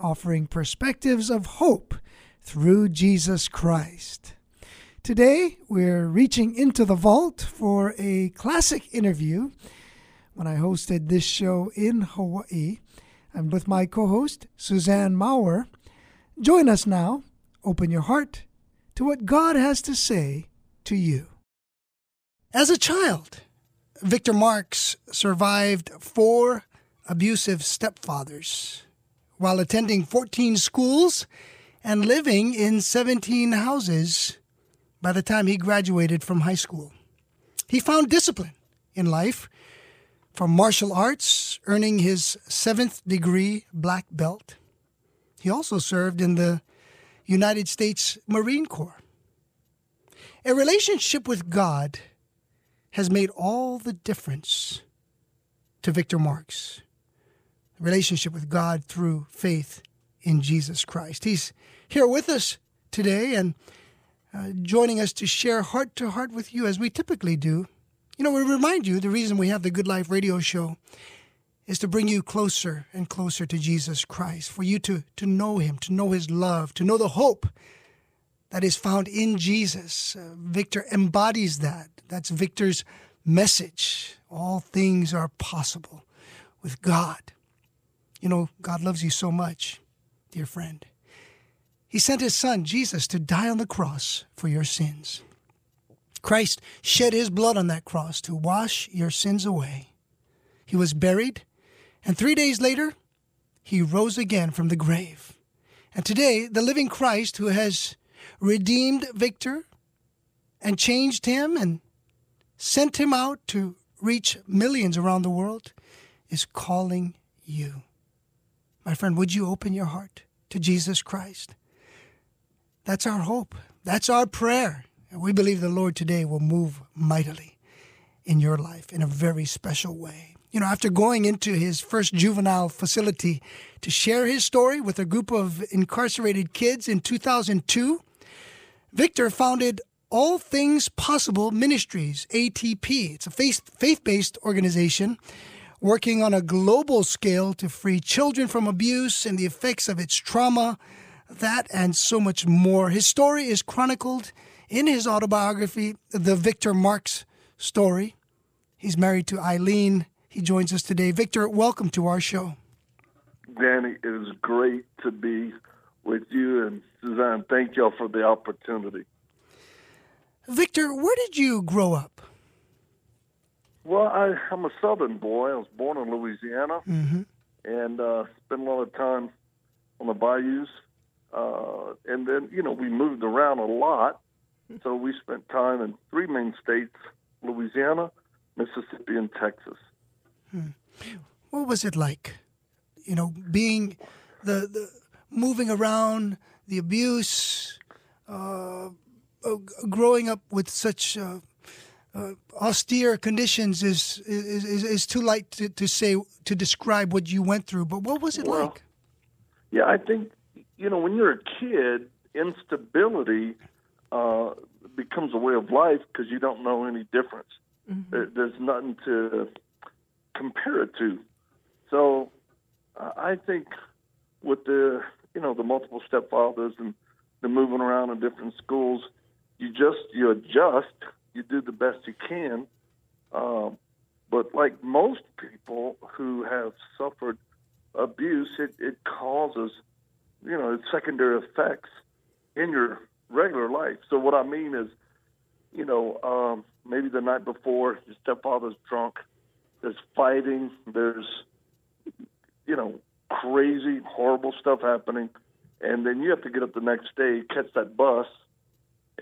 offering perspectives of hope through Jesus Christ. Today, we're reaching into the vault for a classic interview when I hosted this show in Hawaii. I'm with my co host, Suzanne Maurer. Join us now. Open your heart to what God has to say to you. As a child, Victor Marx survived four abusive stepfathers while attending 14 schools and living in 17 houses by the time he graduated from high school. He found discipline in life from martial arts, earning his seventh degree black belt. He also served in the United States Marine Corps. A relationship with God has made all the difference to Victor Marx. Relationship with God through faith in Jesus Christ. He's here with us today and uh, joining us to share heart to heart with you as we typically do you know, we remind you the reason we have the Good Life radio show is to bring you closer and closer to Jesus Christ, for you to, to know Him, to know His love, to know the hope that is found in Jesus. Uh, Victor embodies that. That's Victor's message. All things are possible with God. You know, God loves you so much, dear friend. He sent His Son, Jesus, to die on the cross for your sins. Christ shed his blood on that cross to wash your sins away. He was buried, and three days later, he rose again from the grave. And today, the living Christ who has redeemed Victor and changed him and sent him out to reach millions around the world is calling you. My friend, would you open your heart to Jesus Christ? That's our hope. That's our prayer. And we believe the Lord today will move mightily in your life in a very special way. You know, after going into his first juvenile facility to share his story with a group of incarcerated kids in 2002, Victor founded All Things Possible Ministries, ATP. It's a faith based organization working on a global scale to free children from abuse and the effects of its trauma, that and so much more. His story is chronicled in his autobiography, The Victor Marx Story. He's married to Eileen. He joins us today. Victor, welcome to our show. Danny, it is great to be with you and Suzanne. Thank y'all for the opportunity. Victor, where did you grow up? Well, I, am a Southern boy. I was born in Louisiana mm-hmm. and uh, spent a lot of time on the bayous. Uh, and then, you know, we moved around a lot. So we spent time in three main states Louisiana, Mississippi, and Texas. Hmm. What was it like? You know, being the, the moving around, the abuse, uh, uh, growing up with such uh, austere conditions is, is is, is too light to, to say to describe what you went through. But what was it well, like? Yeah, I think you know when you're a kid, instability uh, becomes a way of life because you don't know any difference. Mm-hmm. There, there's nothing to compare it to. So uh, I think with the you know the multiple stepfathers and the moving around in different schools, you just you adjust, you do the best you can. Um, but like most people who have suffered abuse, it, it causes you know secondary effects in your regular life. So what I mean is, you know, um, maybe the night before your stepfather's drunk, there's fighting, there's, you know, crazy, horrible stuff happening, and then you have to get up the next day, catch that bus,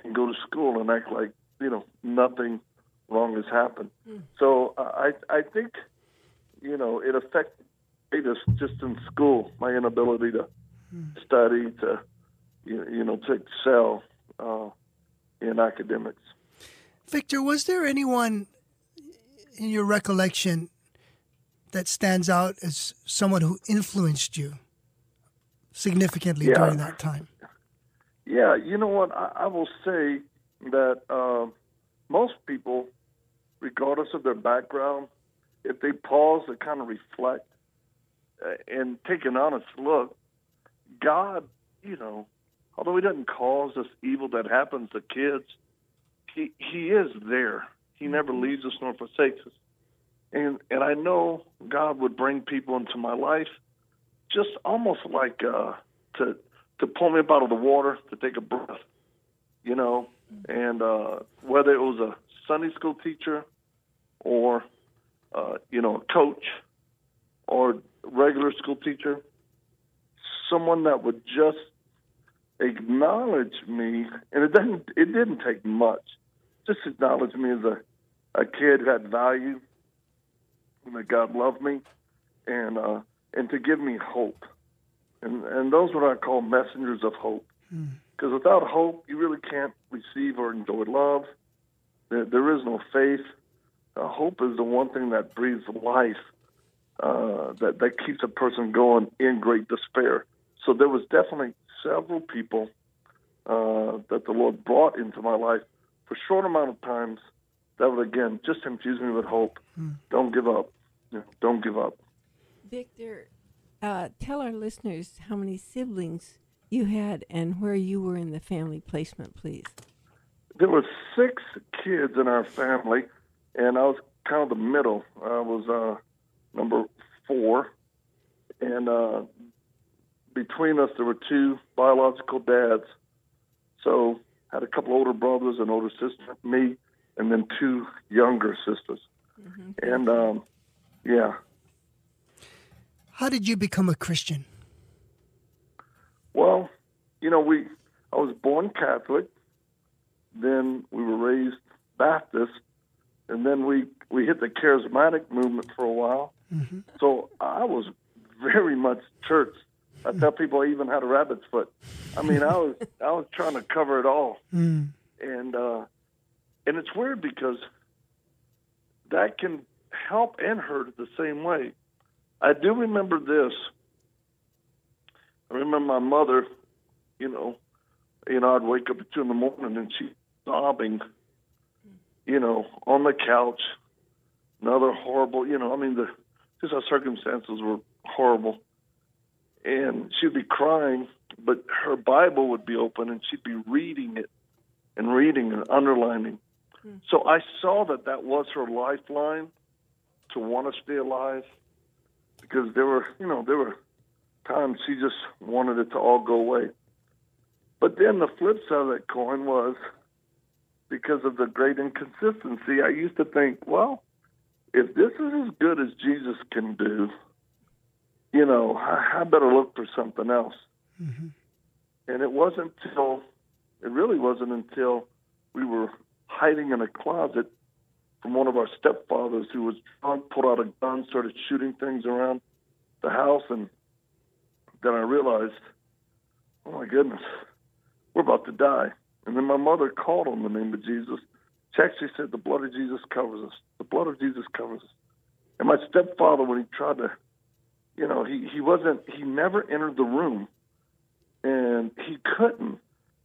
and go to school and act like you know nothing wrong has happened. Mm. So uh, I I think you know it affected me just just in school my inability to study, to you, you know, to excel uh, in academics. Victor, was there anyone in your recollection that stands out as someone who influenced you significantly Yeah. during that time? Yeah, you know what? I, I will say that uh, most people, regardless of their background, if they pause to kind of reflect uh, and take an honest look, God, you know, although He doesn't cause this evil that happens to kids, He He is there. He never leaves us nor forsakes us. And and I know God would bring people into my life, just almost like uh, to to pull me up out of the water to take a breath, you know. And uh, whether it was a Sunday school teacher, or uh, you know, a coach, or regular school teacher, someone that would just acknowledge me, and it didn't it didn't take much, just acknowledge me as a a kid who had value, and that God loved me, and uh, and to give me hope, and and those are what I call messengers of hope, because without hope, you really can't receive or enjoy love. There, there is no faith. Uh, hope is the one thing that breathes life, uh, that that keeps a person going in great despair. So there was definitely several people uh, that the Lord brought into my life for short amount of times that would again just infuse me with hope. Don't give up. You know, don't give up. Victor, uh, tell our listeners how many siblings you had and where you were in the family placement, please. There were six kids in our family, and I was kind of the middle. I was uh, number four, and uh, between us there were two biological dads. So had a couple older brothers, an older sister, me, and then two younger sisters. And um, yeah, How did you become a Christian? Well, you know, we I was born Catholic, then we were raised Baptist, and then we we hit the charismatic movement for a while. So I was very much church. I tell people I even had a rabbit's foot. I mean, I was I was trying to cover it all, and uh, and it's weird because that can help and hurt the same way. I do remember this. I remember my mother, you know, you know, I'd wake up at two in the morning and she's sobbing, you know, on the couch. Another horrible, you know, I mean, the just our circumstances were horrible, and she'd be crying, but her Bible would be open and she'd be reading it, and reading and underlining. Hmm. So I saw that that was her lifeline to want to stay alive, because there were, you know, there were times she just wanted it to all go away. But then the flip side of that coin was because of the great inconsistency, I used to think, well, if this is as good as Jesus can do, you know, I, I better look for something else. Mm-hmm. And it wasn't until, it really wasn't until we were hiding in a closet from one of our stepfathers who was drunk, pulled out a gun, started shooting things around the house, and then I realized, oh my goodness, we're about to die. And then my mother called on the name of Jesus. She actually said, the blood of Jesus covers us. The blood of Jesus covers us. And my stepfather, when he tried to, you know, he, he wasn't, he never entered the room. And he couldn't.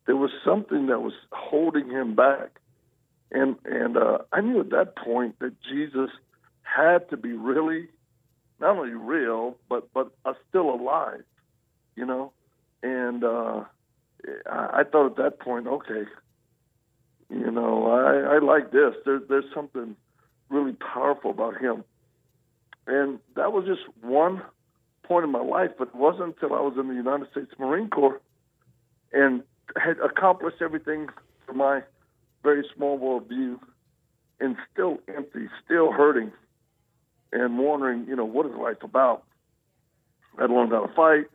There was something that was holding him back. And and uh, I knew at that point that Jesus had to be really, not only real, but but uh, still alive, you know. And uh, I, I thought at that point, okay, you know, I, I like this. There's there's something really powerful about him. And that was just one point in my life, but it wasn't until I was in the United States Marine Corps and had accomplished everything for my very small world view and still empty, still hurting and wondering, you know, what is life about? I'd learned how to fight.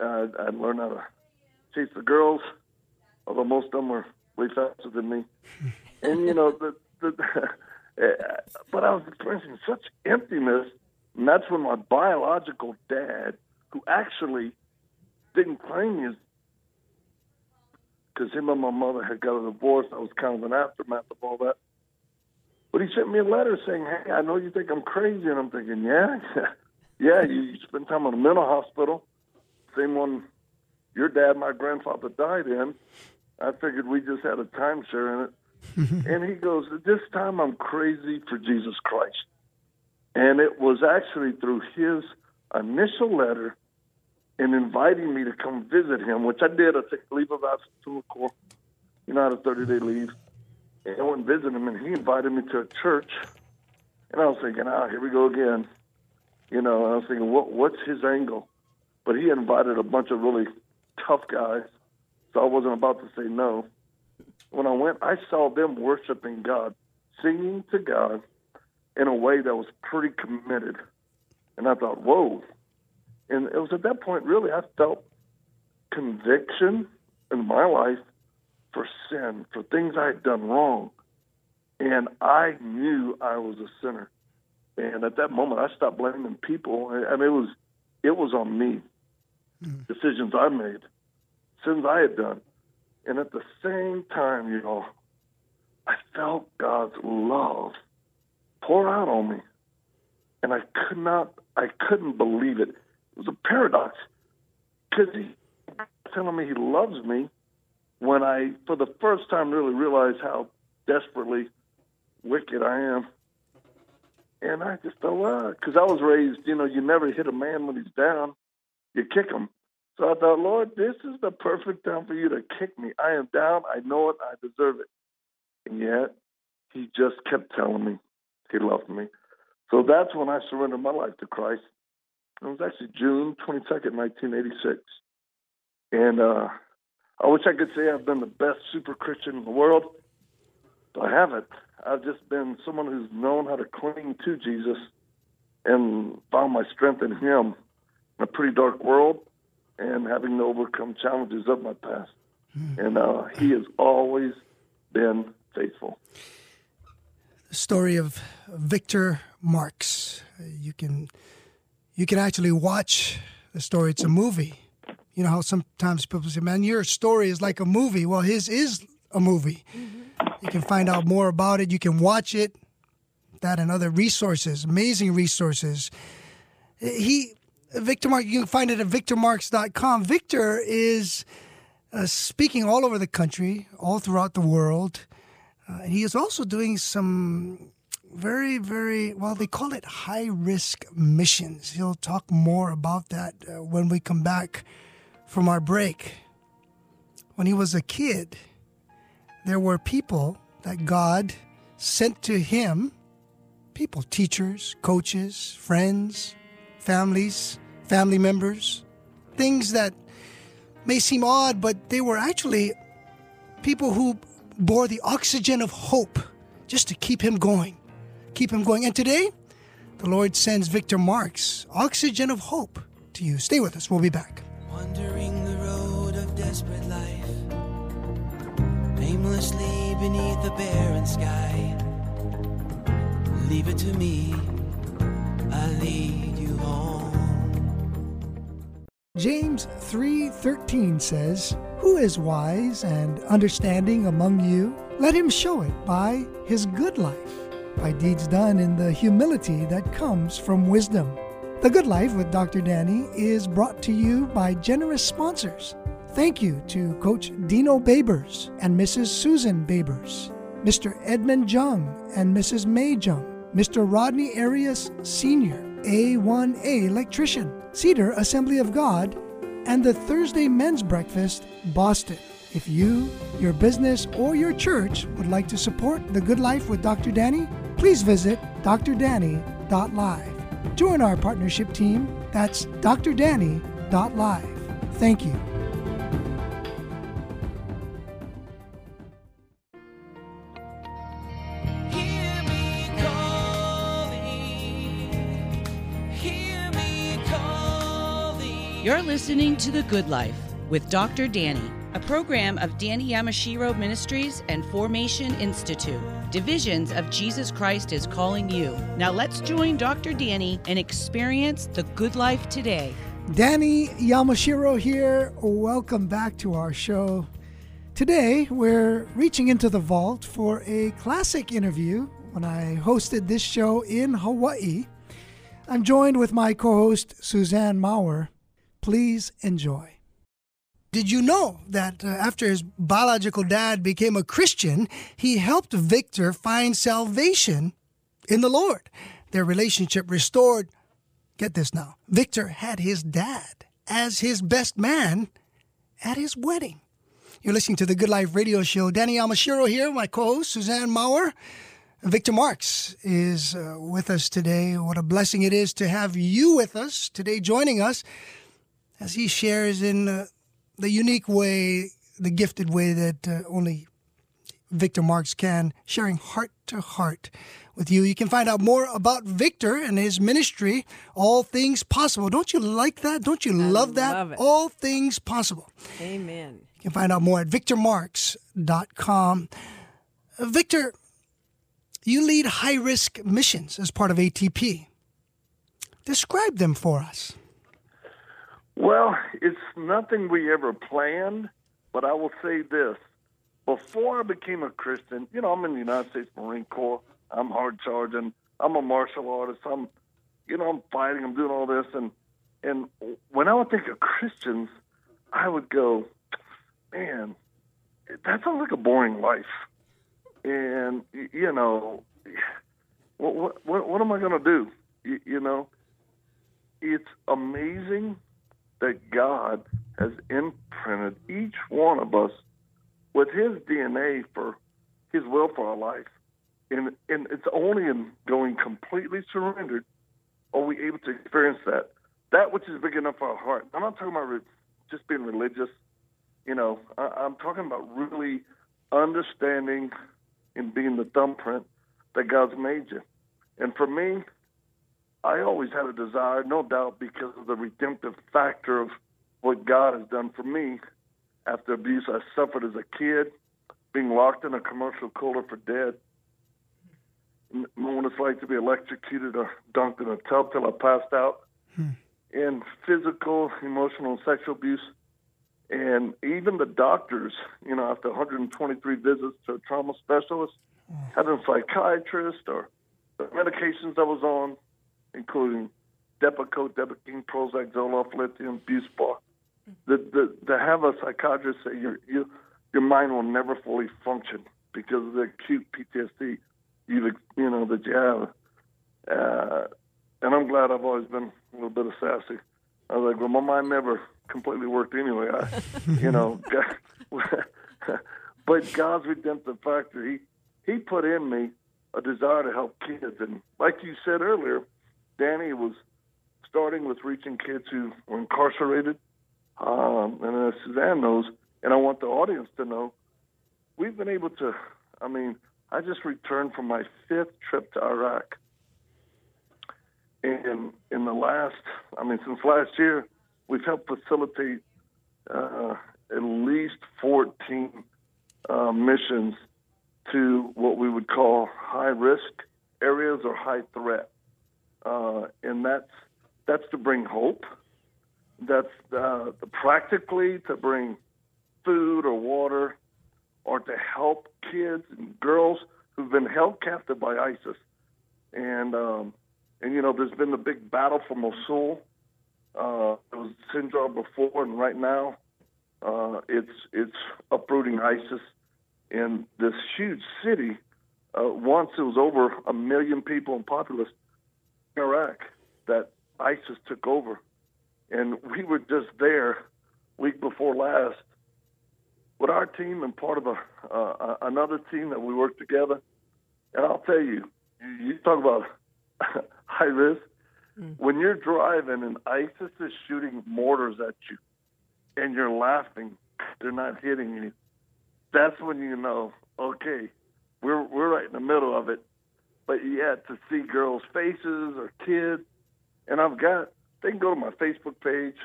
Uh, I'd learned how to chase the girls, although most of them were way faster than me. and, you know, the, the, but I was experiencing such emptiness. And that's when my biological dad, who actually didn't claim me because him and my mother had got a divorce. I was kind of an aftermath of all that. But he sent me a letter saying, "Hey, I know you think I'm crazy," and I'm thinking, "Yeah, yeah, you, you spend time in a mental hospital, same one your dad, my grandfather died in. I figured we just had a timeshare in it." and he goes, "This time I'm crazy for Jesus Christ." And it was actually through his initial letter and inviting me to come visit him, which I did. I took leave of absence to court. You know, I had a 30 day leave. And I went and visited him, and he invited me to a church. And I was thinking, ah, here we go again. You know, I was thinking, what, what's his angle? But he invited a bunch of really tough guys, so I wasn't about to say no. When I went, I saw them worshiping God, singing to God in a way that was pretty committed. And I thought, whoa. And it was at that point, really, I felt conviction in my life for sin, for things I had done wrong. And I knew I was a sinner. And at that moment, I stopped blaming people. I mean, it was it was on me, mm. decisions I made, sins I had done. And at the same time, you know, I felt God's love pour out on me, and I could not, I couldn't believe it. It was a paradox because he telling me he loves me when I, for the first time, really realized how desperately wicked I am. And I just thought, well, because I was raised, you know, you never hit a man when he's down, you kick him. So I thought, Lord, this is the perfect time for you to kick me. I am down. I know it. I deserve it. And yet, he just kept telling me he loved me. So that's when I surrendered my life to Christ. It was actually June 22nd, 1986. And uh, I wish I could say I've been the best super Christian in the world, but I haven't. I've just been someone who's known how to cling to Jesus and found my strength in Him a pretty dark world and having to overcome challenges of my past. Mm. And uh, He has always been faithful. The story of Victor Marx. You can you can actually watch the story. It's a movie you know how sometimes people say, "Man, your story is like a movie." Well, his is a movie. Mm-hmm. You can find out more about it. You can watch it. That and other resources, amazing resources. He, Victor Marx, you can find it at victormarx.com. Victor is uh, speaking all over the country, all throughout the world. Uh, he is also doing some very, very, well, they call it high risk missions. He'll talk more about that uh, when we come back from our break. When he was a kid, there were people that God sent to him people, teachers, coaches, friends, families, family members, things that may seem odd, but they were actually people who bore the oxygen of hope just to keep him going, keep him going. And today, the Lord sends Victor Marx oxygen of hope, to you. Stay with us. We'll be back. Wandering the road of desperate life, aimlessly beneath the barren sky. Leave it to me, I lead you home. James 3:13 says, "Who is wise and understanding among you? Let him show it by his good life, by deeds done in the humility that comes from wisdom." The Good Life with Dr. Danny is brought to you by generous sponsors. Thank you to Coach Dino Babers and Mrs. Susan Babers, Mr. Edmund Jung and Mrs. May Jung, Mr. Rodney Arias Sr., A1A electrician, Cedar Assembly of God, and the Thursday Men's Breakfast, Boston. If you, your business, or your church would like to support The Good Life with Dr. Danny, please visit drdanny.live. Join our partnership team. That's drdanny.live. Thank you. Listening to The Good Life with Dr. Danny, a program of Danny Yamashiro Ministries and Formation Institute. Divisions of Jesus Christ is calling you. Now let's join Dr. Danny and experience the good life today. Danny Yamashiro here. Welcome back to our show. Today, we're reaching into the vault for a classic interview when I hosted this show in Hawaii. I'm joined with my co host, Suzanne Maurer. Please enjoy. Did you know that uh, after his biological dad became a Christian, he helped Victor find salvation in the Lord? Their relationship restored Get this now. Victor had his dad as his best man at his wedding. You're listening to the Good Life Radio Show. Danny Yamashiro here, my co-host Suzanne Maurer. Victor Marx is uh, with us today. What a blessing it is to have you with us today, joining us as he shares in uh, the unique way, the gifted way that uh, only Victor Marx can, sharing heart to heart with you. You can find out more about Victor and his ministry, All Things Possible. Don't you like that? Don't you I love that? love. All Things Possible. Amen. You can find out more at victormarx.com. Victor, you lead high risk missions as part of ATP. Describe them for us. Well, it's nothing we ever planned, but I will say this. Before I became a Christian, you know, I'm in the United States Marine Corps. I'm hard charging. I'm a martial artist. I'm, you know, I'm fighting. I'm doing all this, and and when I would think of Christians, I would go, man, that sounds like a boring life. And you know, what what what, am I going to do? You, you know, it's amazing that God has imprinted each one of us with His DNA for His will for our life. And, and it's only in going completely surrendered are we able to experience that. That which is big enough for our heart. I'm not talking about just being religious. You know, I, I'm talking about really understanding and being the thumbprint that God's made you. And for me, I always had a desire, no doubt, because of the redemptive factor of what God has done for me. After abuse I suffered as a kid, being locked in a commercial cooler for dead, what it's like to be electrocuted or dunked in a tub till I passed out, hmm. and physical, emotional, and sexual abuse. And even the doctors, you know, after 123 visits to a trauma specialist, having a psychiatrist or the medications I was on, including Depakote, Depakine, Prozac, Zoloft, lithium, Buspar. The, the, to have a psychiatrist say your you, your mind will never fully function because of the acute PTSD you've you know that you have. Uh, and I'm glad I've always been a little bit of sassy. I was like, well, my mind never completely worked anyway. I, you know, God, but God's redemptive factor, he he put in me a desire to help kids, and like you said earlier, Danny was starting with reaching kids who were incarcerated, um, and as Suzanne knows, and I want the audience to know, we've been able to. I mean, I just returned from my fifth trip to Iraq, and in the last, I mean, since last year, we've helped facilitate uh, at least 14 uh, missions to what we would call high risk areas or high threat, uh, and that's that's to bring hope. That's uh, practically to bring food or water, or to help kids and girls who've been held captive by ISIS. And um, and you know, there's been the big battle for Mosul. Uh, it was Sinjar before, and right now, uh, it's it's uprooting ISIS in this huge city. Uh, once it was over a million people in populace Iraq that ISIS took over, and we were just there week before last with our team and part of a uh, another team that we worked together. And I'll tell you, you, you talk about high risk. When you're driving and ISIS is shooting mortars at you, and you're laughing, they're not hitting you. That's when you know, okay, we're we're right in the middle of it. But yet to see girls' faces or kids, and I've got they can go to my Facebook page,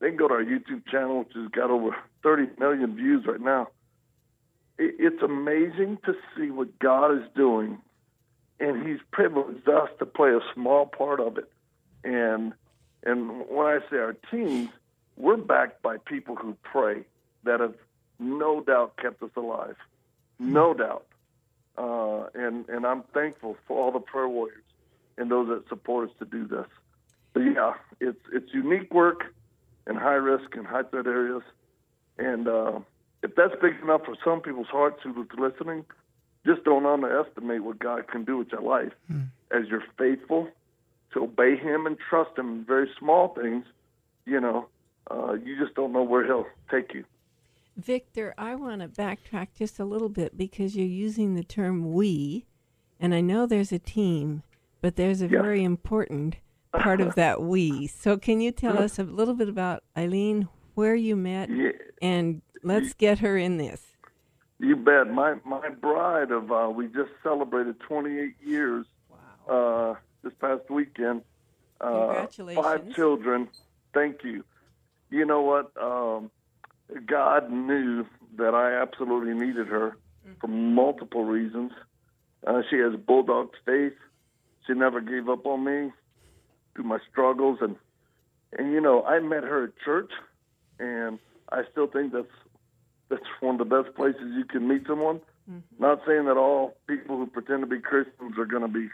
they can go to our YouTube channel, which has got over 30 million views right now. It, it's amazing to see what God is doing, and He's privileged us to play a small part of it. And And when I say our teams, we're backed by people who pray that have no doubt kept us alive, no doubt. Uh, and and I'm thankful for all the prayer warriors and those that support us to do this. But yeah, it's it's unique work in high risk and high threat areas, and uh, if that's big enough for some people's hearts who's listening, just don't underestimate what God can do with your life as you're faithful to obey Him and trust Him in very small things. You know, uh, you just don't know where He'll take you. Victor, I want to backtrack just a little bit because you're using the term we, and I know there's a team, but there's a Yeah. very important part of that we. So, can you tell us a little bit about Eileen, where you met, Yeah. and let's get her in this? You bet. My my bride of uh, we just celebrated 28 years uh, this past weekend. Uh, Congratulations. Five children. Thank you. You know what? Um, God knew that I absolutely needed her for multiple reasons. Uh, she has bulldog faith. She never gave up on me through my struggles, and and you know I met her at church, and I still think that's that's one of the best places you can meet someone. Not saying that all people who pretend to be Christians are going to be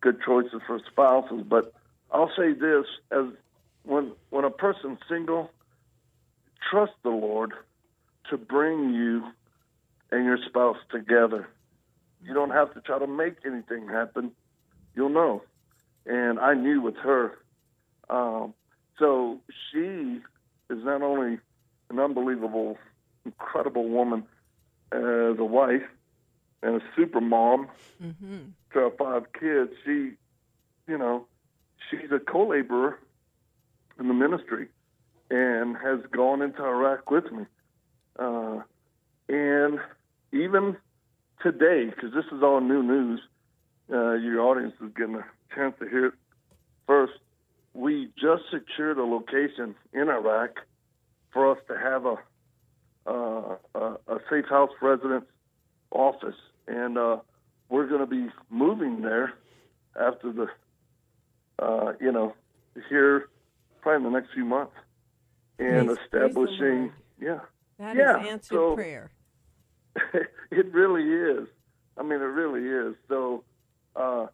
good choices for spouses, but I'll say this: as when when a person's single, trust the Lord to bring you and your spouse together. You don't have to try to make anything happen. You'll know. And I knew with her. Um, so she is not only an unbelievable, incredible woman as a wife and a super mom to our five kids. She, you know, she's a co-laborer in the ministry and has gone into Iraq with me. Uh, and even today, because this is all new news, uh, your audience is getting a chance to hear it first. We just secured a location in Iraq for us to have a uh, a, a safe house residence office, and uh, we're going to be moving there after the, uh, you know, here probably in the next few months, and Praise- praise establishing, Lord. yeah, That is Yeah, answered so- prayer. it really is. I mean, it really is. So uh,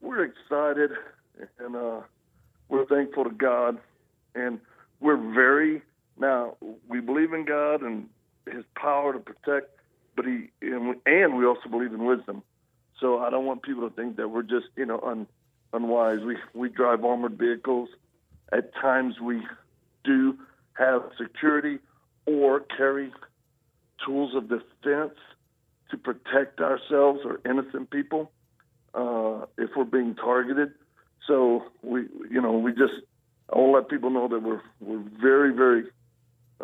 we're excited and uh, we're thankful to God, and we're very now we believe in God and His power to protect, but He and we, and we also believe in wisdom. So I don't want people to think that we're just you know un, unwise. We we drive armored vehicles. At times we do have security or carry tools of defense to protect ourselves or innocent people uh, if we're being targeted. So we, you know, we just I want to let people know that we're we're very very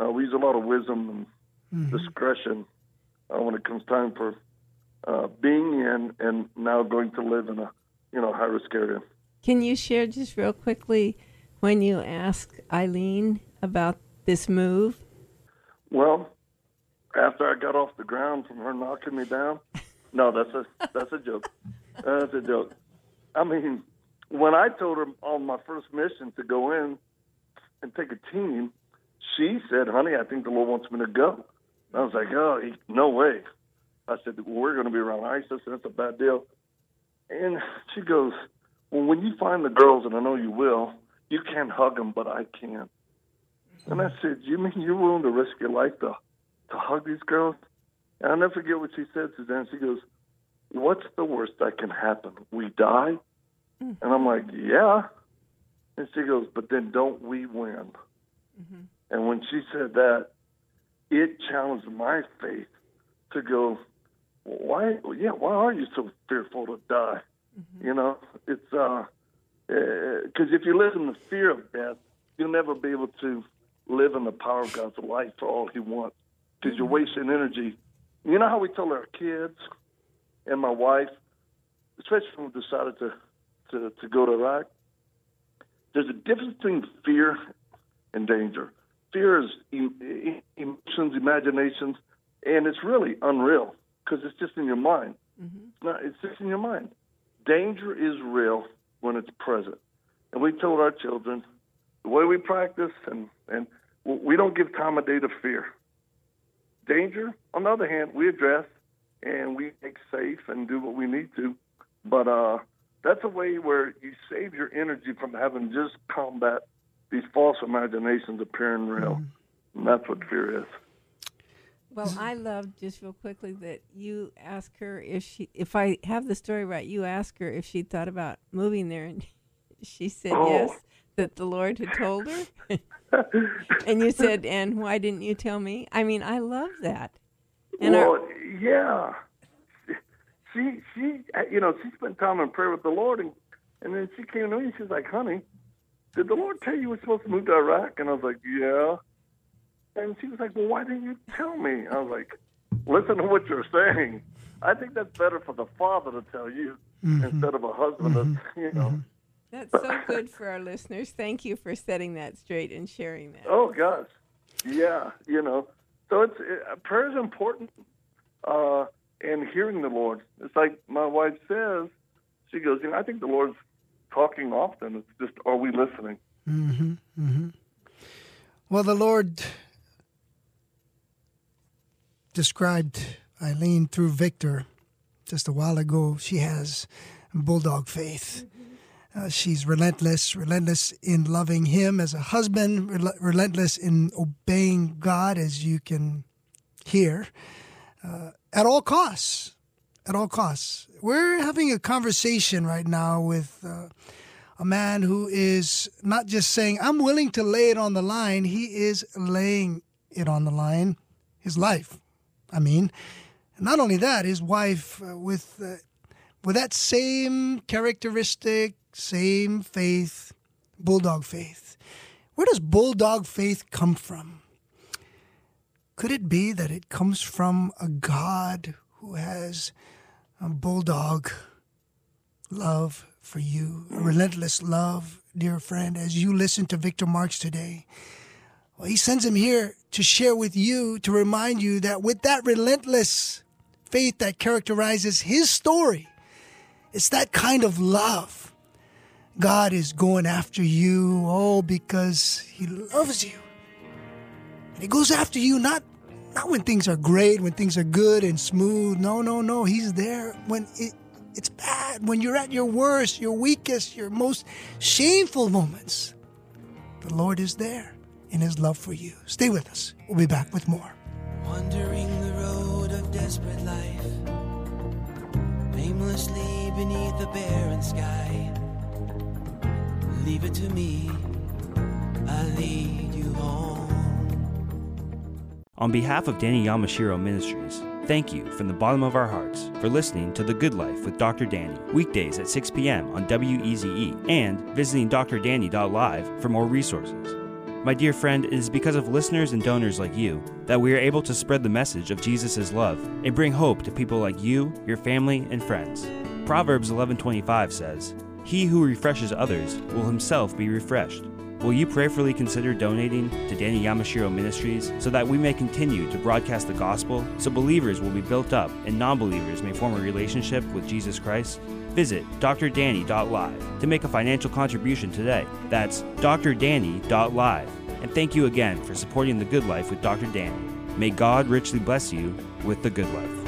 uh, we use a lot of wisdom and discretion uh, when it comes time for uh, being in and now going to live in a you know high risk area. Can you share just real quickly when you asked Eileen about this move? Well, after I got off the ground from her knocking me down, no, that's a that's a joke. That's a joke. I mean, when I told her on my first mission to go in and take a team, she said, "Honey, I think the Lord wants me to go." I was like, "Oh, he, no way." I said, "We're going to be around ISIS, and it's a bad deal." And she goes, "Well, when you find the girls, and I know you will, you can't hug them, but I can." And I said, "You mean you're willing to risk your life to to hug these girls?" And I'll never forget what she said, Suzanne. She goes, "What's the worst that can happen? We die?" Mm. And I'm like, "Yeah." And she goes, "But then don't we win?" Mm-hmm. And when she said that, it challenged my faith to go, "Why? Yeah, why are you so fearful to die?" Mm-hmm. You know, it's uh, Uh, because if you live in the fear of death, you'll never be able to live in the power of God's life for all He wants. Because you're mm-hmm. wasting energy. You know how we tell our kids and my wife, especially when we decided to to, to go to Iraq. There's a difference between fear and danger. Fear is em- em- emotions, imaginations, and it's really unreal because it's just in your mind. Mm-hmm. It's not. It's just in your mind. Danger is real when it's present. And we told our children, the way we practice, and and we don't give time of day to fear. Danger, on the other hand, we address and we make safe and do what we need to. But uh, that's a way where you save your energy from having just combat these false imaginations appearing real. Mm-hmm. And that's what fear is. Well, I love just real quickly that you ask her if she, if I have the story right, you ask her if she thought about moving there, and she said oh. yes, that the Lord had told her. and you said, and why didn't you tell me? I mean, I love that. And well, our, yeah, she she uh, you know she spent time in prayer with the Lord, and and then she came to me and she's like, "Honey, did the Lord tell you we're supposed to move to Iraq?" And I was like, "Yeah." And she was like, "Well, why didn't you tell me?" I was like, "Listen to what you're saying. I think that's better for the father to tell you mm-hmm. instead of a husband. Mm-hmm. That, you know." Mm-hmm. That's so good for our listeners. Thank you for setting that straight and sharing that. Oh gosh, yeah, you know. So it's it, prayer is important, uh, and hearing the Lord. It's like my wife says. She goes, you know, I think the Lord's talking often. It's just, are we listening? Mm-hmm, mm-hmm. Well, the Lord described Eileen through Victor just a while ago. She has bulldog faith. Uh, she's relentless, relentless in loving him as a husband, rel- relentless in obeying God, as you can hear, uh, at all costs. At all costs. We're having a conversation right now with uh, a man who is not just saying, I'm willing to lay it on the line, he is laying it on the line, his life. I mean, not only that, his wife uh, with uh, with that same characteristic, same faith, bulldog faith. Where does bulldog faith come from? Could it be that it comes from a God who has a bulldog love for you, a relentless love, dear friend, as you listen to Victor Marx today? Well, he sends him here to share with you, to remind you that with that relentless faith that characterizes his story, it's that kind of love God is going after you, all because He loves you. And He goes after you not, not when things are great, when things are good and smooth. No, no, no. He's there when it, it's bad, when you're at your worst, your weakest, your most shameful moments. The Lord is there in His love for you. Stay with us. We'll be back with more. Wandering the road of desperate life, aimlessly beneath a barren sky leave it to me. I lead you home. On behalf of Danny Yamashiro Ministries, thank you from the bottom of our hearts for listening to The Good Life with Dr. Danny, weekdays at 6 p.m. on WEZE, and visiting drdanny.live for more resources. My dear friend, it is because of listeners and donors like you that we are able to spread the message of Jesus' love and bring hope to people like you, your family, and friends. Proverbs 11:25 says, he who refreshes others will himself be refreshed. Will you prayerfully consider donating to Danny Yamashiro Ministries so that we may continue to broadcast the gospel so believers will be built up and non believers may form a relationship with Jesus Christ? Visit drdanny.live to make a financial contribution today. That's drdanny.live. And thank you again for supporting The Good Life with Dr. Danny. May God richly bless you with The Good Life.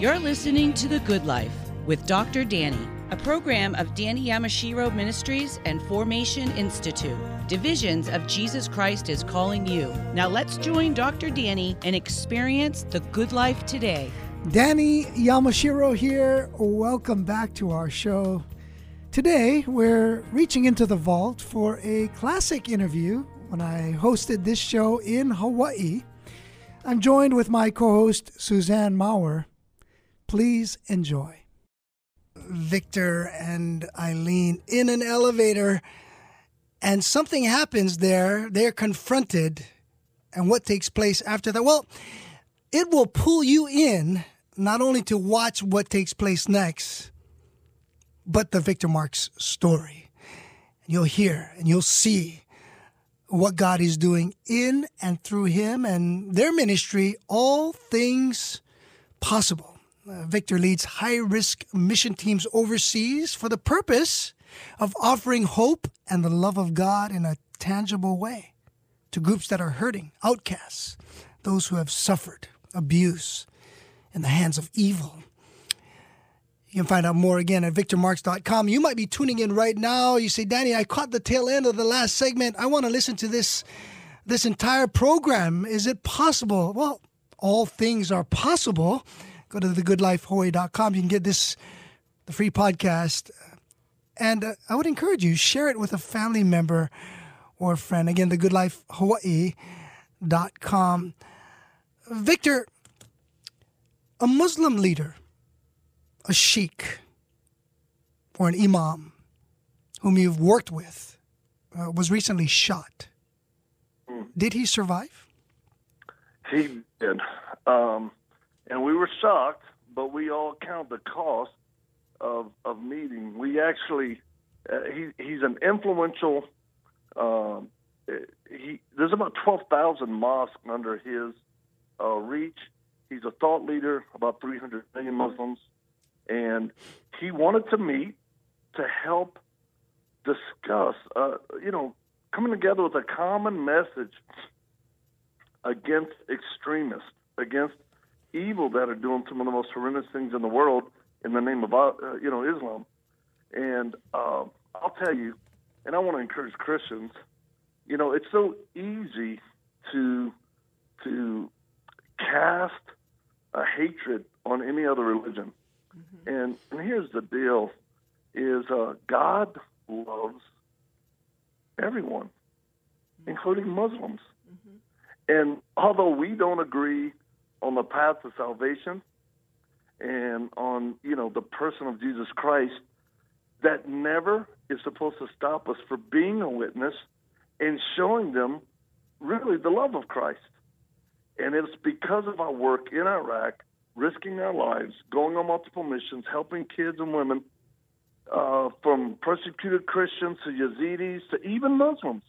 You're listening to The Good Life with Dr. Danny, a program of Danny Yamashiro Ministries and Formation Institute. Divisions of Jesus Christ is calling you. Now let's join Dr. Danny and experience the good life today. Danny Yamashiro here. Welcome back to our show. Today, we're reaching into the vault for a classic interview when I hosted this show in Hawaii. I'm joined with my co host, Suzanne Maurer. Please enjoy. Victor and Eileen in an elevator, and something happens there. They're confronted, and what takes place after that? Well, it will pull you in not only to watch what takes place next, but the Victor Marx story. You'll hear and you'll see what God is doing in and through him and their ministry, all things possible. Uh, Victor leads high risk mission teams overseas for the purpose of offering hope and the love of God in a tangible way to groups that are hurting, outcasts, those who have suffered abuse in the hands of evil. You can find out more again at victormarx.com. You might be tuning in right now. You say, Danny, I caught the tail end of the last segment. I want to listen to this this entire program. Is it possible? Well, all things are possible. Go to thegoodlifehawaii.com. You can get this the free podcast. And uh, I would encourage you, share it with a family member or a friend. Again, thegoodlifehawaii.com. Victor, a Muslim leader a sheikh or an imam whom you've worked with uh, was recently shot. Mm. Did he survive? He did. Um, and we were shocked, but we all count the cost of, of meeting. We actually, uh, he, he's an influential, um, he, there's about 12,000 mosques under his uh, reach. He's a thought leader, about 300 million Muslims and he wanted to meet to help discuss, uh, you know, coming together with a common message against extremists, against evil that are doing some of the most horrendous things in the world in the name of, uh, you know, Islam. And uh, I'll tell you, and I want to encourage Christians, you know, it's so easy to to cast a hatred on any other religion. Mm-hmm. And, and here's the deal: is uh, God loves everyone, mm-hmm. including Muslims. Mm-hmm. And although we don't agree on the path to salvation and on you know the person of Jesus Christ, that never is supposed to stop us from being a witness and showing them really the love of Christ. And it's because of our work in Iraq risking our lives, going on multiple missions, helping kids and women, uh, from persecuted Christians to Yazidis to even Muslims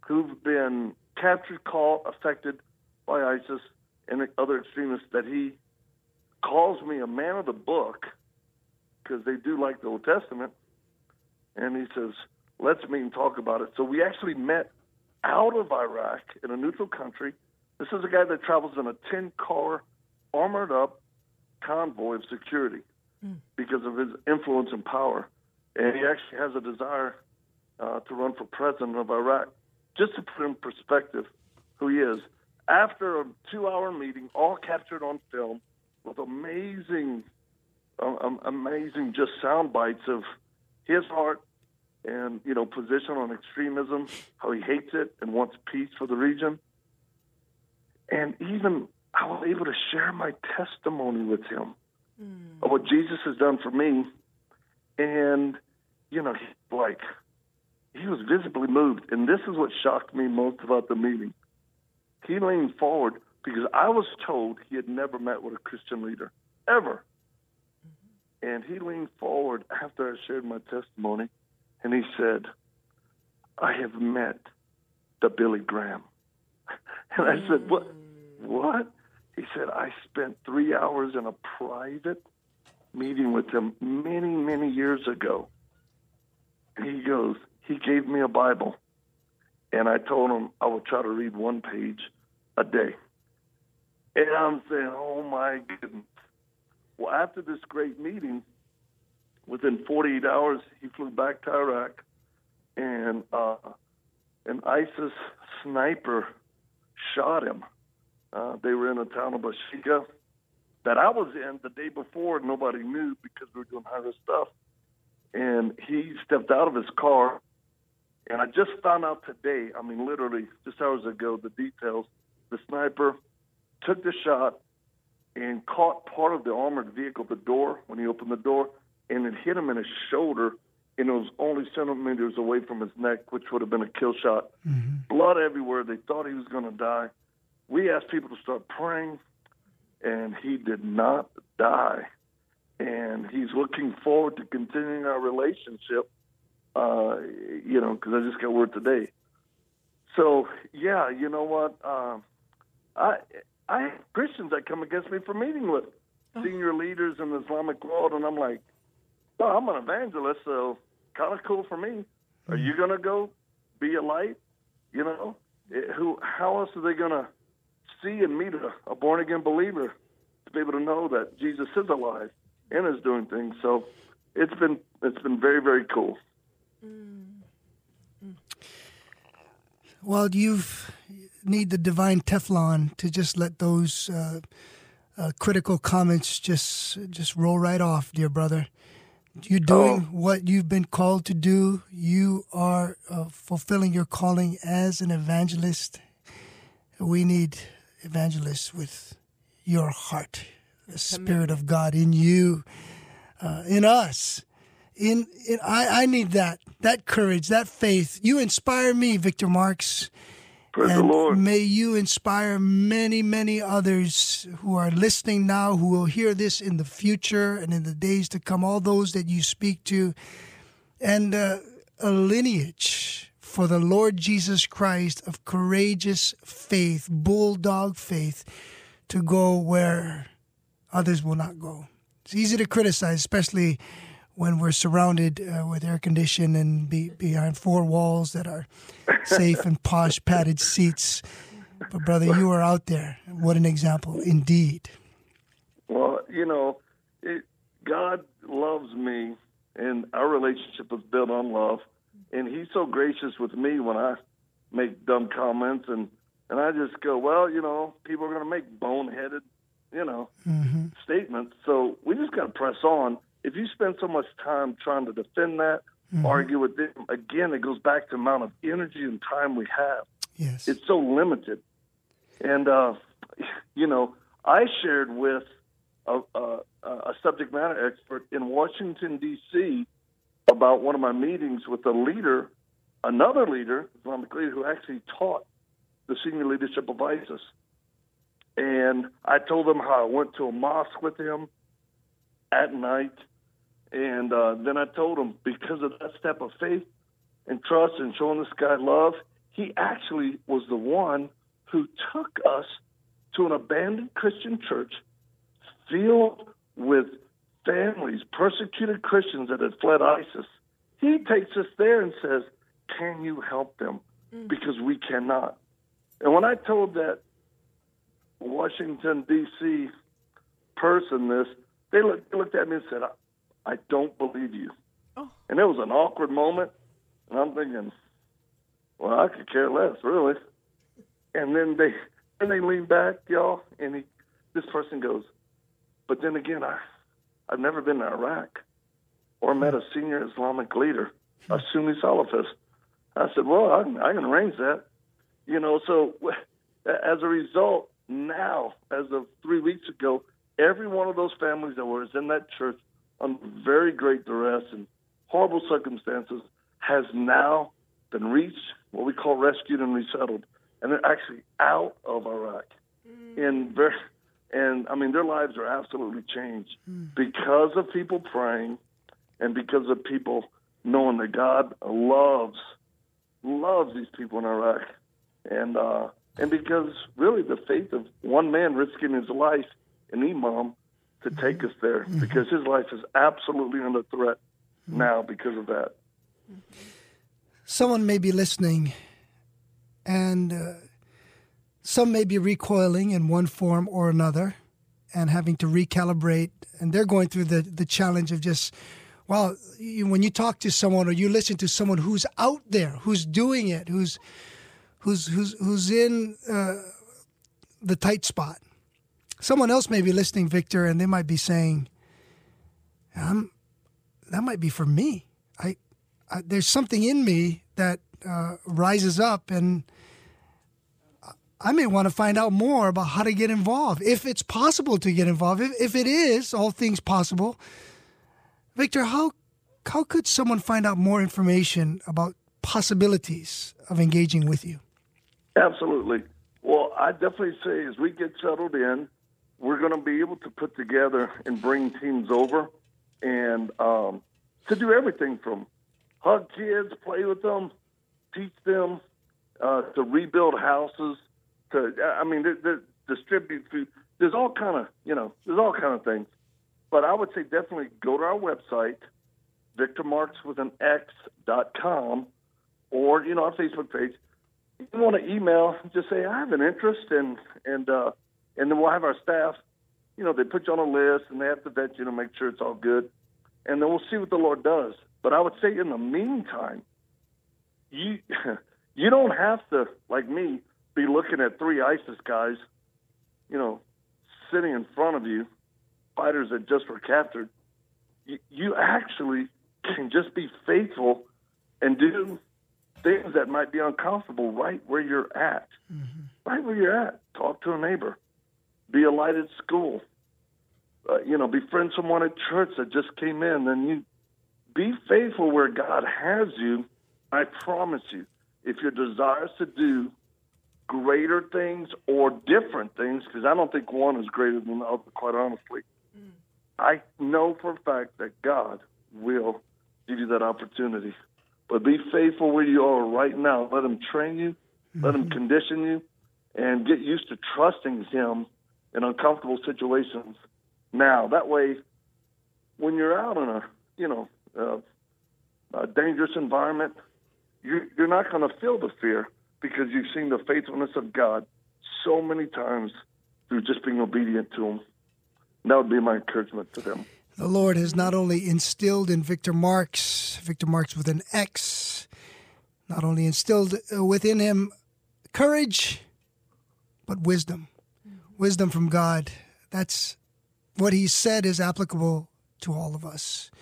who've been captured, caught, affected by ISIS and other extremists, that he calls me a man of the book because they do like the Old Testament. And he says, let's meet and talk about it. So we actually met out of Iraq in a neutral country. This is a guy that travels in a 10 car armored up convoy of security mm. because of his influence and power. And he actually has a desire uh, to run for president of Iraq. Just to put in perspective who he is, after a two hour meeting, all captured on film, with amazing, um, amazing just sound bites of his heart and you know position on extremism, how he hates it and wants peace for the region, and even I was able to share my testimony with him mm. of what Jesus has done for me. And, you know, like, he was visibly moved. And this is what shocked me most about the meeting. He leaned forward because I was told he had never met with a Christian leader, ever. Mm-hmm. And he leaned forward after I shared my testimony and he said, I have met the Billy Graham. And I said, What? What? He said, I spent three hours in a private meeting with him many, many years ago. He goes, he gave me a Bible, and I told him I would try to read one page a day. And I'm saying, oh my goodness. Well, after this great meeting, within 48 hours, he flew back to Iraq, and uh, an ISIS sniper shot him uh, they were in a town of Bashika that I was in the day before. Nobody knew because we were doing high risk stuff. And he stepped out of his car, and I just found out today. I mean, literally just hours ago, the details. The sniper took the shot and caught part of the armored vehicle, the door, when he opened the door, and it hit him in his shoulder, and it was only centimeters away from his neck, which would have been a kill shot. Mm-hmm. Blood everywhere. They thought he was going to die we asked people to start praying, and he did not die. And he's looking forward to continuing our relationship, uh, you know, because I just got word today. so yeah, you know what? Uh, I I have Christians that come against me for meeting with senior leaders in the Islamic world, and I'm like, well, I'm an evangelist, so kind of cool for me. Are you gonna go be a light? You know, Eh, who? How else are they gonna see and meet a, a born again believer to be able to know that Jesus is alive and is doing things? So it's been it's been very very cool. Well, you've need the divine Teflon to just let those uh, uh, critical comments just just roll right off, dear brother. You're doing Oh. what you've been called to do. You are uh, fulfilling your calling as an evangelist. We need evangelists with your heart, the Spirit of God in you, uh, in us. In, in I, I need that that courage, that faith. You inspire me, Victor Marx. Praise the Lord. may you inspire many, many others who are listening now, who will hear this in the future and in the days to come, all those that you speak to, and uh, a lineage for the Lord Jesus Christ of courageous faith, bulldog faith, to go where others will not go. It's easy to criticize, especially when we're surrounded uh, with air condition and be, behind four walls that are safe and posh padded seats. But brother, you are out there. What an example, indeed. Well, you know, it, God loves me, and our relationship is built on love. And He's so gracious with me when I make dumb comments, and and I just go, well, you know, people are going to make boneheaded, you know, statements. So we just got to press on. If you spend so much time trying to defend that, argue with them, again, it goes back to the amount of energy and time we have Yes. it's so limited. And uh, you know, I shared with a, a, a subject matter expert in Washington D.C. about one of my meetings with a leader, another leader, Islamic leader, who actually taught the senior leadership of ISIS. And I told them how I went to a mosque with him at night, and uh, then I told him because of that step of faith and trust and showing this guy love, he actually was the one who took us to an abandoned Christian church filled with families, persecuted Christians that had fled ISIS. He takes us there and says, Can you help them? Because we cannot. And when I told that Washington, D.C. person this, they looked, they looked at me and said, I, don't believe you. Oh. And it was an awkward moment. And I'm thinking, well, I could care less, really. And then they then they lean back, y'all, and he, this person goes, but then again, I, I've never been to Iraq or met a senior Islamic leader, a Sunni Salafist. I said, well, I can, I can arrange that. You know, so as a result, now, as of three weeks ago, every one of those families that was in that church under very great duress and horrible circumstances has now been reached, what we call rescued and resettled, and they're actually out of Iraq. And very, and I mean, their lives are absolutely changed because of people praying, and because of people knowing that God loves loves these people in Iraq, and uh, and because really the faith of one man risking his life, an imam, to take us there, because his life is absolutely under threat now because of that. Someone may be listening, and uh, some may be recoiling in one form or another and having to recalibrate. And they're going through the, the challenge of just, well, you, when you talk to someone or you listen to someone who's out there, who's doing it, who's who's who's who's in uh, the tight spot. Someone else may be listening, Victor, and they might be saying, "I'm that might be for me. I, I there's something in me that uh, rises up, and I may want to find out more about how to get involved, if it's possible to get involved. If, if it is, all things possible. Victor, how how could someone find out more information about possibilities of engaging with you? Absolutely. Well, I definitely say as we get settled in, we're going to be able to put together and bring teams over and um, to do everything from hug kids, play with them, teach them, uh, to rebuild houses, to I mean, they, they distribute food. There's all kind of you know, there's all kind of things. But I would say definitely go to our website, victormarx with an X dot com, or you know our Facebook page. If you want to email, just say I have an interest, and and uh, and then we'll have our staff. You know, they put you on a list, and they have to vet you to make sure it's all good, and then we'll see what the Lord does. But I would say in the meantime, you you don't have to like me be looking at three ISIS guys, you know, sitting in front of you, fighters that just were captured. You, you actually can just be faithful and do things that might be uncomfortable right where you're at. Mm-hmm. Right where you're at. Talk to a neighbor. Be a light at school. Uh, you know, befriend someone at church that just came in. Then you be faithful where God has you. I promise you, if you're desirous to do greater things or different things, because I don't think one is greater than the other, quite honestly, mm. I know for a fact that God will give you that opportunity. But be faithful where you are right now. Let Him train you, mm-hmm. let Him mm-hmm. condition you, and get used to trusting Him in uncomfortable situations now. That way, when you're out in a you know uh, a dangerous environment, you, you're not going to feel the fear because you've seen the faithfulness of God so many times through just being obedient to Him. that would be my encouragement to them. The Lord has not only instilled in Victor Marx, Victor Marx with an X, not only instilled uh, within him courage, but wisdom. Wisdom from God. That's what he said is applicable to all of us.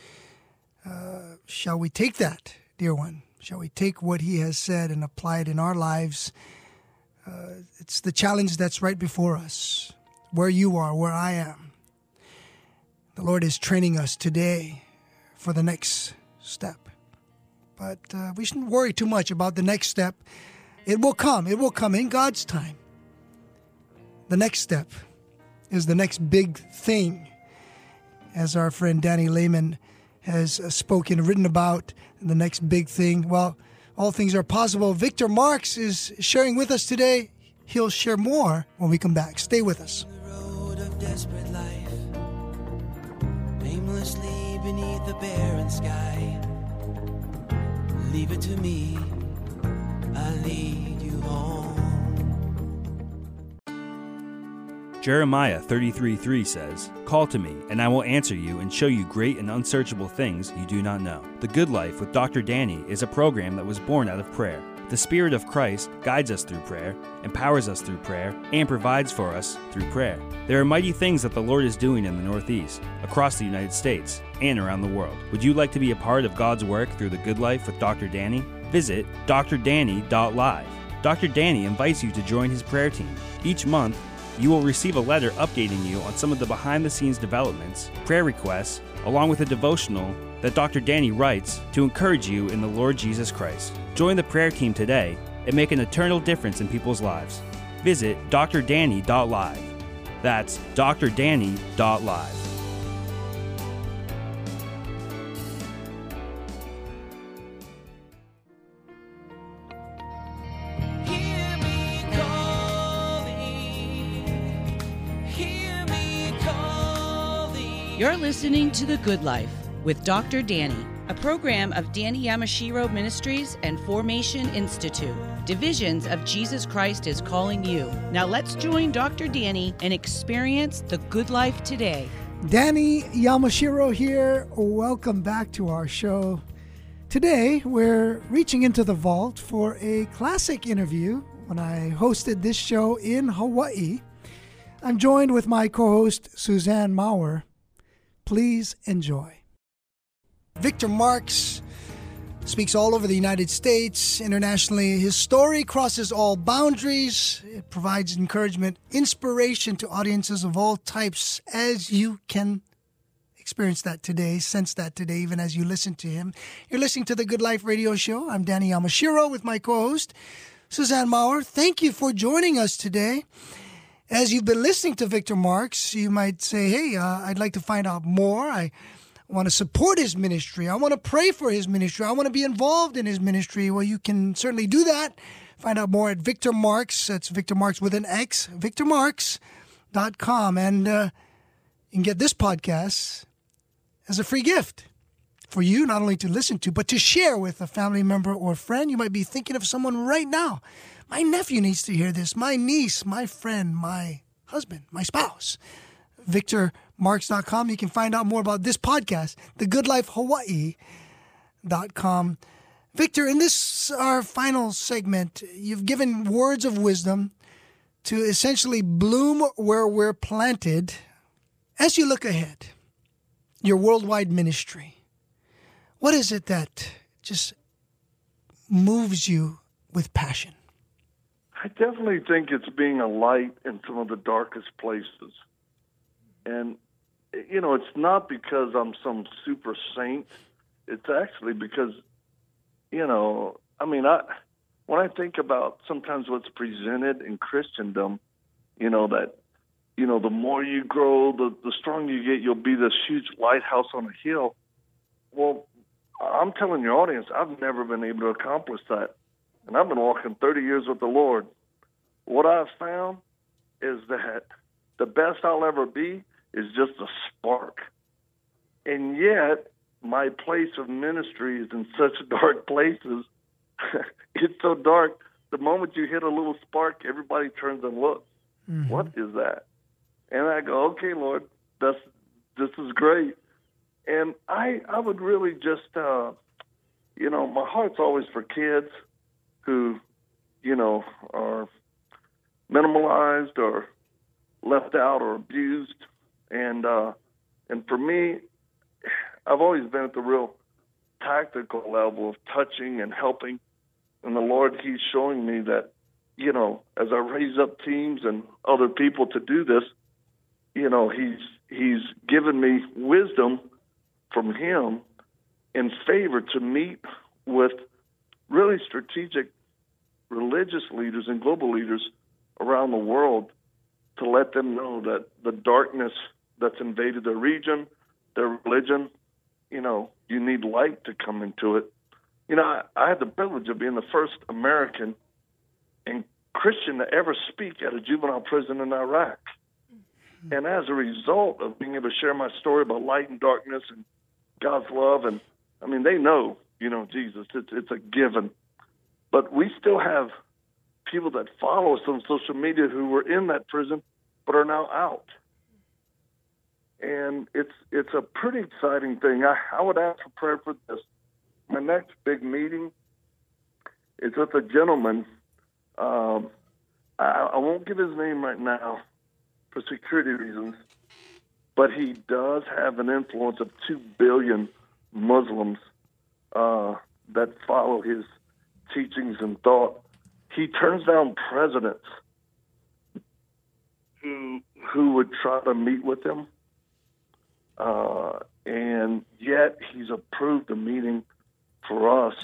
Uh, shall we take that, dear one? Shall we take what he has said and apply it in our lives? Uh, it's the challenge that's right before us. Where you are, where I am. The Lord is training us today for the next step. But uh, we shouldn't worry too much about the next step. It will come, it will come in God's time. The next step is the next big thing. As our friend Danny Lehman has uh, spoken, written about the next big thing. Well, all things are possible. Victor Marx is sharing with us today. He'll share more when we come back. Stay with us. Leave it to me, I lead you home. Jeremiah 33:3 says, Call to me, and I will answer you and show you great and unsearchable things you do not know. The Good Life with Dr. Danny is a program that was born out of prayer. The Spirit of Christ guides us through prayer, empowers us through prayer, and provides for us through prayer. There are mighty things that the Lord is doing in the Northeast, across the United States, and around the world. Would you like to be a part of God's work through the Good Life with Dr. Danny? Visit drdanny.live. Dr. Danny invites you to join his prayer team. Each month, you will receive a letter updating you on some of the behind the scenes developments, prayer requests, along with a devotional that Dr. Danny writes to encourage you in the Lord Jesus Christ. Join the prayer team today and make an eternal difference in people's lives. Visit drdanny.live. That's drdanny.live. You're listening to The Good Life with Dr. Danny, a program of Danny Yamashiro Ministries and Formation Institute. Divisions of Jesus Christ is calling you. Now let's join Dr. Danny and experience the good life today. Danny Yamashiro here. Welcome back to our show. Today, we're reaching into the vault for a classic interview when I hosted this show in Hawaii. I'm joined with my co host, Suzanne Maurer. Please enjoy. Victor Marx speaks all over the United States, internationally. His story crosses all boundaries. It provides encouragement, inspiration to audiences of all types, as you can experience that today, sense that today, even as you listen to him. You're listening to the Good Life Radio Show. I'm Danny Yamashiro with my co host, Suzanne Maurer. Thank you for joining us today. As you've been listening to Victor Marx, you might say, hey, uh, I'd like to find out more. I want to support his ministry. I want to pray for his ministry. I want to be involved in his ministry. Well, you can certainly do that Find out more at Victor Marx. That's Victor Marx with an X, victormarx.com. And uh, you can get this podcast as a free gift for you, not only to listen to, but to share with a family member or friend. You might be thinking of someone right now. My nephew needs to hear this. My niece, my friend, my husband, my spouse. VictorMarx.com. You can find out more about this podcast, thegoodlifehawaii.com. Victor, in this our final segment, you've given words of wisdom to essentially bloom where we're planted. As you look ahead, your worldwide ministry, what is it that just moves you with passion? I definitely think it's being a light in some of the darkest places. And, you know, it's not because I'm some super saint. It's actually because, you know, I mean, I when I think about sometimes what's presented in Christendom, you know, that, you know, the more you grow, the, the stronger you get, you'll be this huge lighthouse on a hill. Well, I'm telling your audience, I've never been able to accomplish that. And I've been walking 30 years with the Lord. What I've found is that the best I'll ever be is just a spark. And yet, my place of ministry is in such dark places. it's so dark. The moment you hit a little spark, everybody turns and looks. Mm-hmm. What is that? And I go, okay, Lord, that's this is great. And I I would really just uh, you know my heart's always for kids who you know are minimalized or left out or abused and uh, and for me, I've always been at the real tactical level of touching and helping. And the Lord, He's showing me that, you know, as I raise up teams and other people to do this, you know, He's He's given me wisdom from Him in favor to meet with really strategic religious leaders and global leaders around the world to let them know that the darkness that's invaded their region, their religion. You know, you need light to come into it. You know, I, I had the privilege of being the first American and Christian to ever speak at a juvenile prison in Iraq. Mm-hmm. And as a result of being able to share my story about light and darkness and God's love, and I mean, they know, you know, Jesus, it's, it's a given. But we still have people that follow us on social media who were in that prison but are now out and it's it's a pretty exciting thing. I, I would ask for prayer for this. My next big meeting is with a gentleman. Um, I, I won't give his name right now for security reasons, but he does have an influence of two billion Muslims uh, that follow his teachings and thought. He turns down presidents who who would try to meet with him uh, and yet he's approved a meeting for us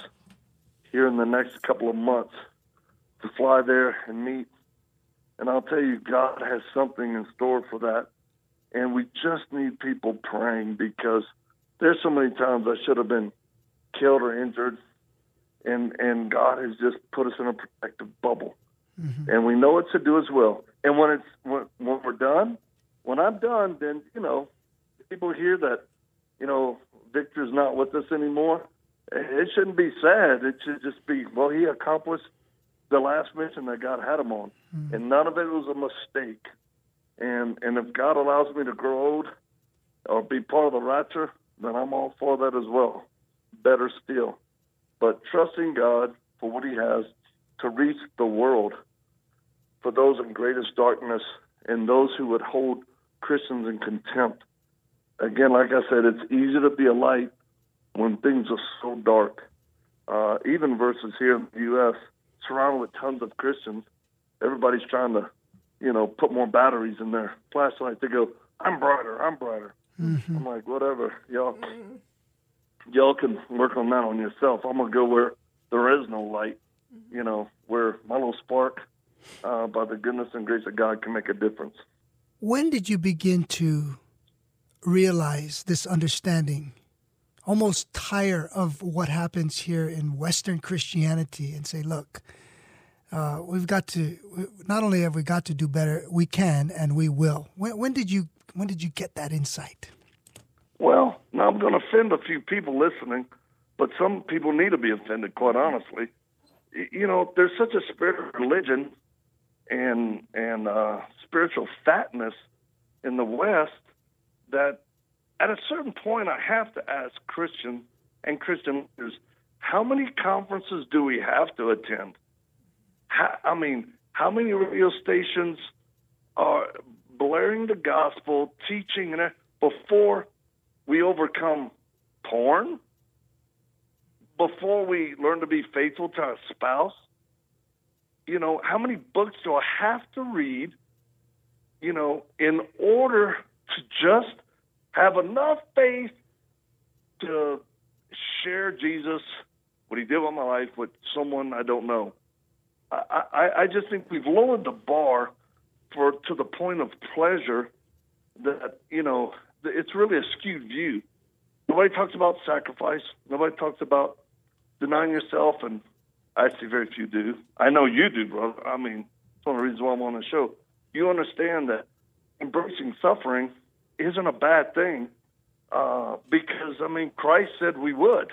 here in the next couple of months to fly there and meet. And I'll tell you, God has something in store for that. And we just need people praying because there's so many times I should have been killed or injured, and and God has just put us in a protective bubble, mm-hmm. and we know what to do as well. And when it's when, when we're done, when I'm done, then you know people hear that, you know, Victor's not with us anymore, it shouldn't be sad. It should just be, well, he accomplished the last mission that God had him on, mm-hmm. and none of it was a mistake. And and if God allows me to grow old or be part of the rapture, then I'm all for that as well. Better still, but trusting God for what He has to reach the world for those in greatest darkness and those who would hold Christians in contempt again, like I said, it's easy to be a light when things are so dark. Uh, even versus here in the U.S., surrounded with tons of Christians, everybody's trying to, you know, put more batteries in their flashlight. to go, "I'm brighter, I'm brighter." Mm-hmm. I'm like, whatever, y'all. Y'all can work on that on yourself. I'm gonna go where there is no light. You know, where my little spark, uh, by the goodness and grace of God, can make a difference. When did you begin to realize this understanding, almost tire of what happens here in Western Christianity and say, look, uh, we've got to not only have we got to do better, we can and we will. When, when did you when did you get that insight? Well, now I'm going to offend a few people listening, but some people need to be offended. Quite honestly, you know, there's such a spirit of religion and and uh, spiritual fatness in the West that at a certain point I have to ask Christian and Christian leaders, how many conferences do we have to attend? How, I mean, how many radio stations are blaring the gospel, teaching, and before we overcome porn, before we learn to be faithful to our spouse? You know, how many books do I have to read, you know, in order to just have enough faith to share Jesus, what he did with my life, with someone I don't know? I, I, I just think we've lowered the bar for to the point of pleasure that, you know, it's really a skewed view. Nobody talks about sacrifice. Nobody talks about denying yourself, and I see very few do. I know you do, brother. I mean, it's one of the reasons why I'm on the show. You understand that embracing suffering isn't a bad thing uh, because I mean Christ said we would.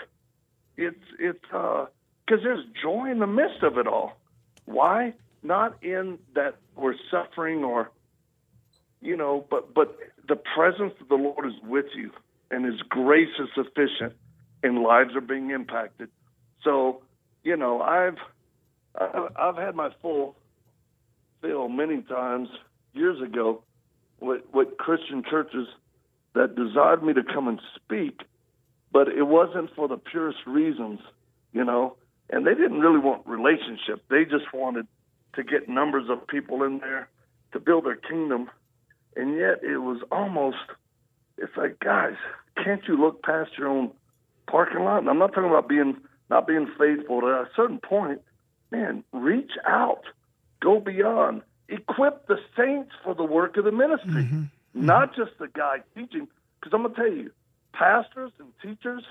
It's it's because uh, there's joy in the midst of it all. Why? Not in that we're suffering or you know, but but the presence of the Lord is with you, and His grace is sufficient, and lives are being impacted. So, you know, I've I've had my full fill many times years ago with, with Christian churches that desired me to come and speak, but it wasn't for the purest reasons, you know. And they didn't really want relationship. They just wanted to get numbers of people in there to build their kingdom and yet it was almost it's like guys can't you look past your own parking lot? And i'm not talking about being not being faithful At a certain point man reach out go beyond equip the saints for the work of the ministry. Mm-hmm. Mm-hmm. not just the guy teaching because i'm going to tell you pastors and teachers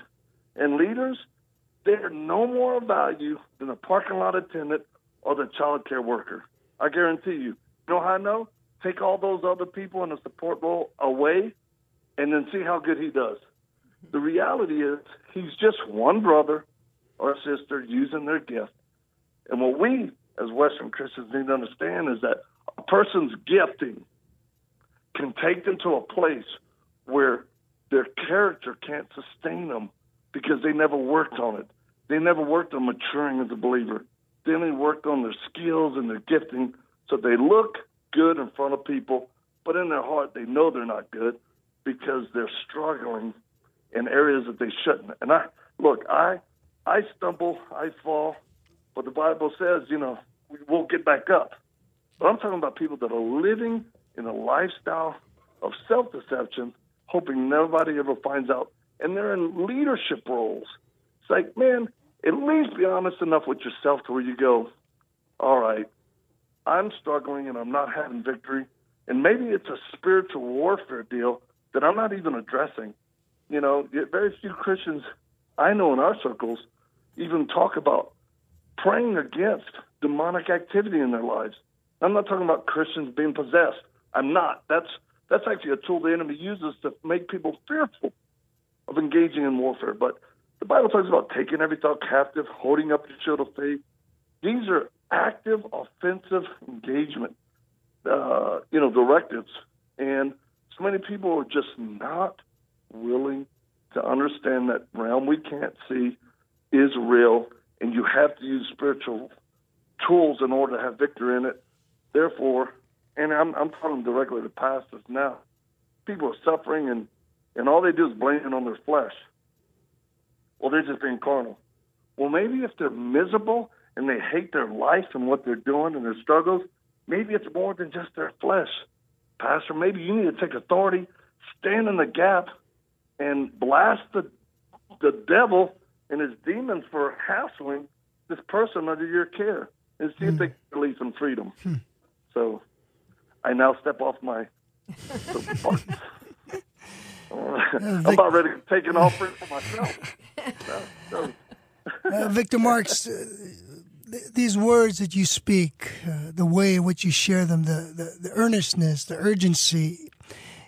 and leaders they're no more of value than a parking lot attendant or the child care worker. I guarantee you. You know how i know take all those other people in a support role away and then see how good he does. The reality is he's just one brother or sister using their gift. And what we as Western Christians need to understand is that a person's gifting can take them to a place where their character can't sustain them because they never worked on it. They never worked on maturing as a believer. They only worked on their skills and their gifting so they look good in front of people, but in their heart they know they're not good because they're struggling in areas that they shouldn't. And I look, I I stumble, I fall, but the Bible says, you know, we won't get back up. But I'm talking about people that are living in a lifestyle of self-deception, hoping nobody ever finds out, and they're in leadership roles. It's like, man, at least be honest enough with yourself to where you go, all right, I'm struggling and I'm not having victory. And maybe it's a spiritual warfare deal that I'm not even addressing. You know, very few Christians I know in our circles even talk about praying against demonic activity in their lives. I'm not talking about Christians being possessed. I'm not. That's that's actually a tool the enemy uses to make people fearful of engaging in warfare. But the Bible talks about taking every thought captive, holding up your shield of faith. These are active offensive engagement, uh, you know, directives. And so many people are just not willing to understand that realm we can't see is real, and you have to use spiritual tools in order to have victory in it. Therefore, and I'm, I'm talking directly to pastors now, people are suffering, and, and all they do is blame it on their flesh. Well, they're just being carnal. Well, maybe if they're miserable and they hate their life and what they're doing and their struggles, maybe it's more than just their flesh. Pastor, maybe you need to take authority, stand in the gap, and blast the the devil and his demons for hassling this person under your care and see if they can release some freedom. Hmm. So I now step off my I'm about ready to take an offering for myself. uh, Victor Marx, uh, th- these words that you speak, uh, the way in which you share them, the, the, the earnestness, the urgency,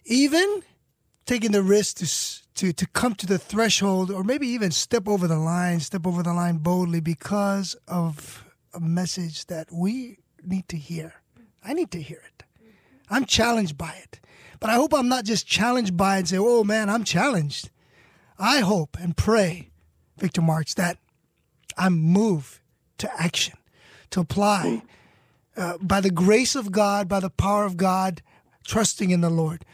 even taking the risk to, to, to come to the threshold or maybe even step over the line, step over the line boldly because of a message that we need to hear. I need to hear it. I'm challenged by it. But I hope I'm not just challenged by it and say, oh man, I'm challenged. I hope and pray, Victor Marx, that I'm moved to action, to apply uh, by the grace of God, by the power of God, trusting in the Lord,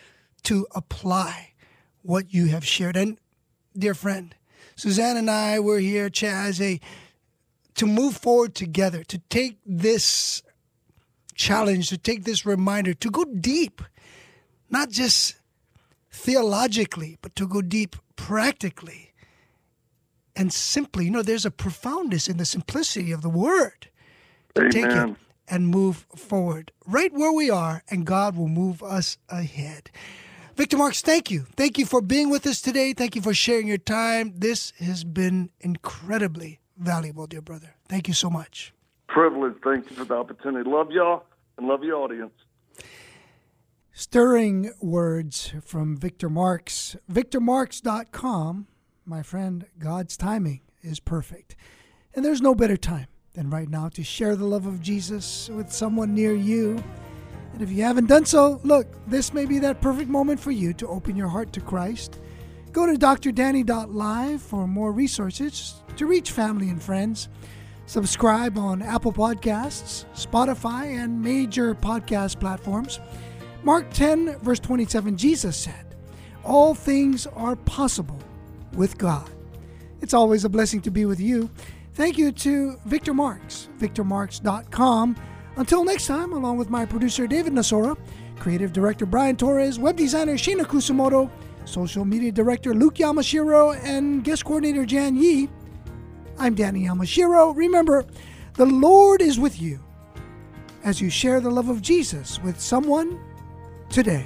to apply what you have shared. And dear friend, Suzanne and I were here, Chaz, a, to move forward together, to take this challenge, to take this reminder, to go deep, not just theologically, but to go deep practically and simply. You know, there's a profoundness in the simplicity of the word. To take it Amen. and move forward right where we are, and God will move us ahead. Victor Marx, thank you. Thank you for being with us today. Thank you for sharing your time. This has been incredibly valuable, dear brother. Thank you so much. Privilege. Thank you for the opportunity. Love y'all and love your audience. Stirring words from Victor Marx. VictorMarx.com. My friend, God's timing is perfect. And there's no better time than right now to share the love of Jesus with someone near you. And if you haven't done so, look, this may be that perfect moment for you to open your heart to Christ. Go to drdanny.live for more resources to reach family and friends. Subscribe on Apple Podcasts, Spotify, and major podcast platforms. Mark 10, verse 27, Jesus said, All things are possible with God. It's always a blessing to be with you. Thank you to Victor Marx, victormarx.com. Until next time, along with my producer David Nasora, creative director Brian Torres, web designer Shina Kusumoto, social media director Luke Yamashiro, and guest coordinator Jan Yi, I'm Danny Yamashiro. Remember, the Lord is with you as you share the love of Jesus with someone today.